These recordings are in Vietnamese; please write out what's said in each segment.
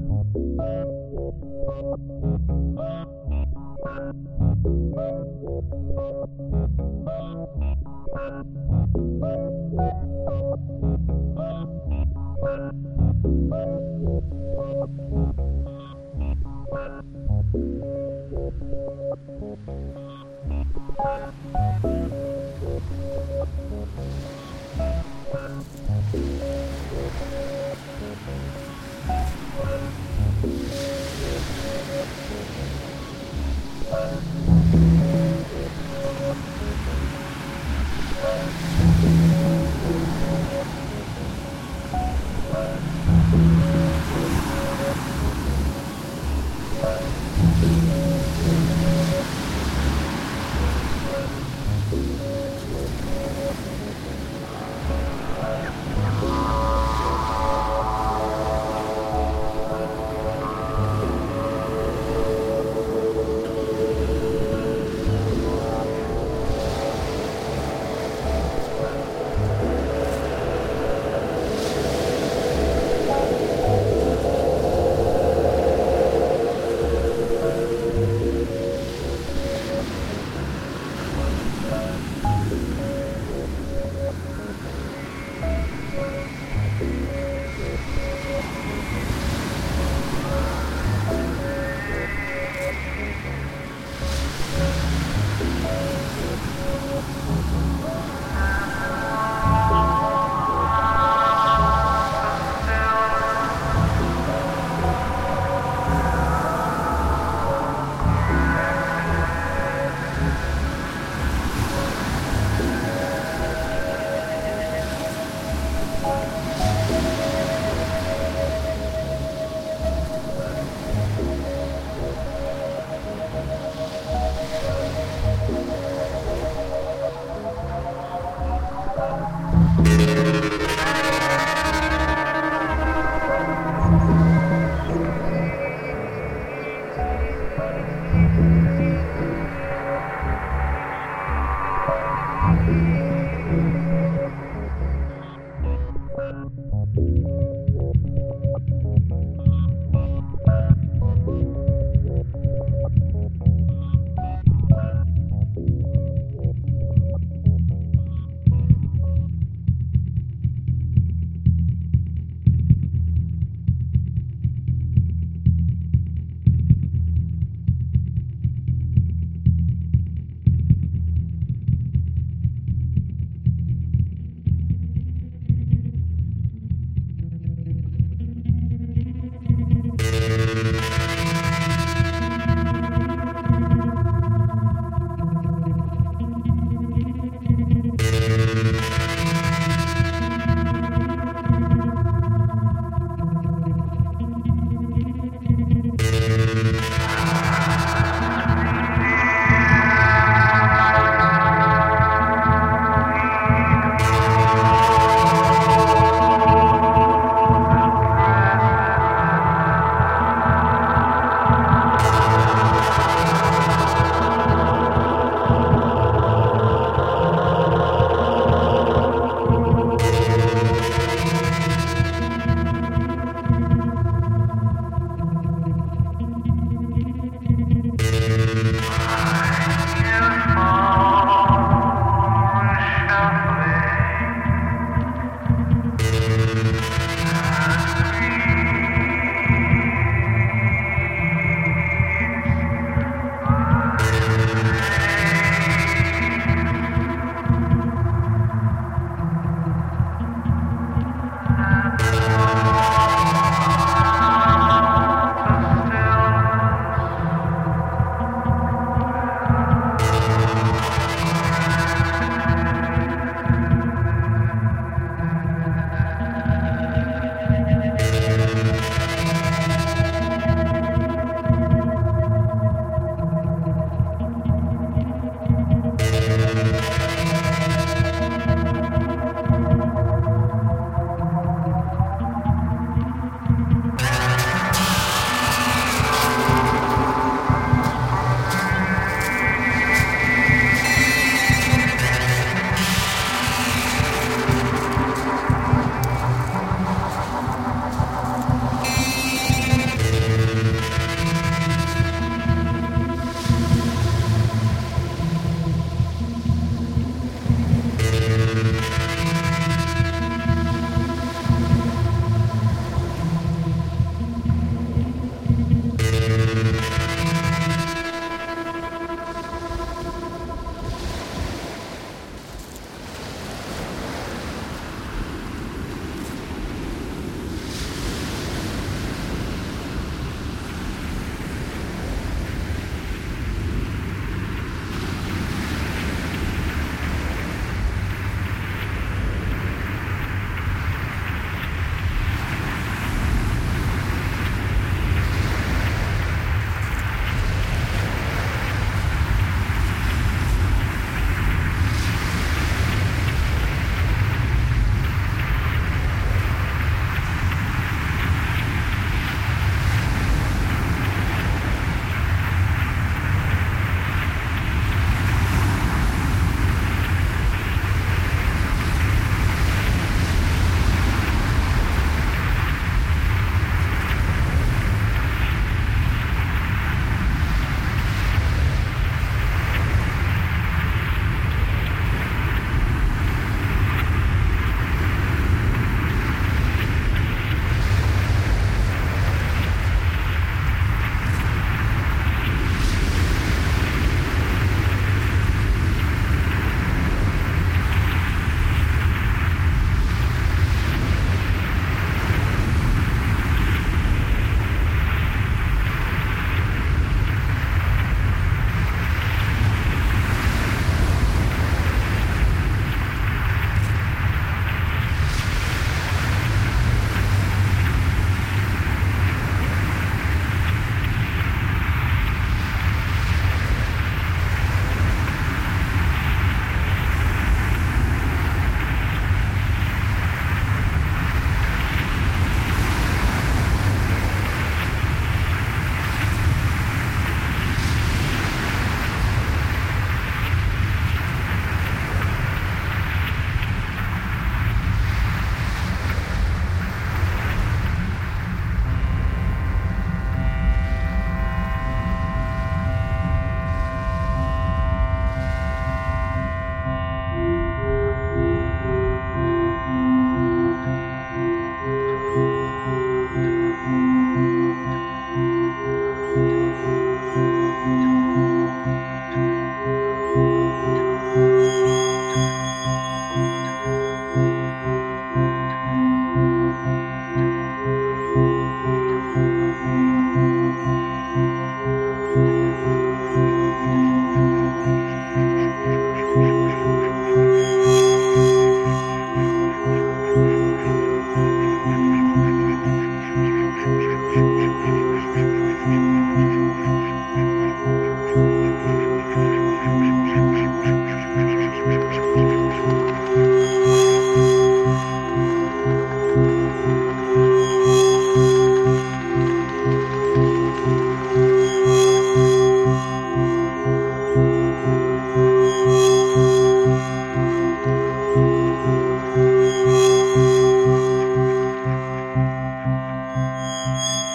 Thank you.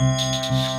Música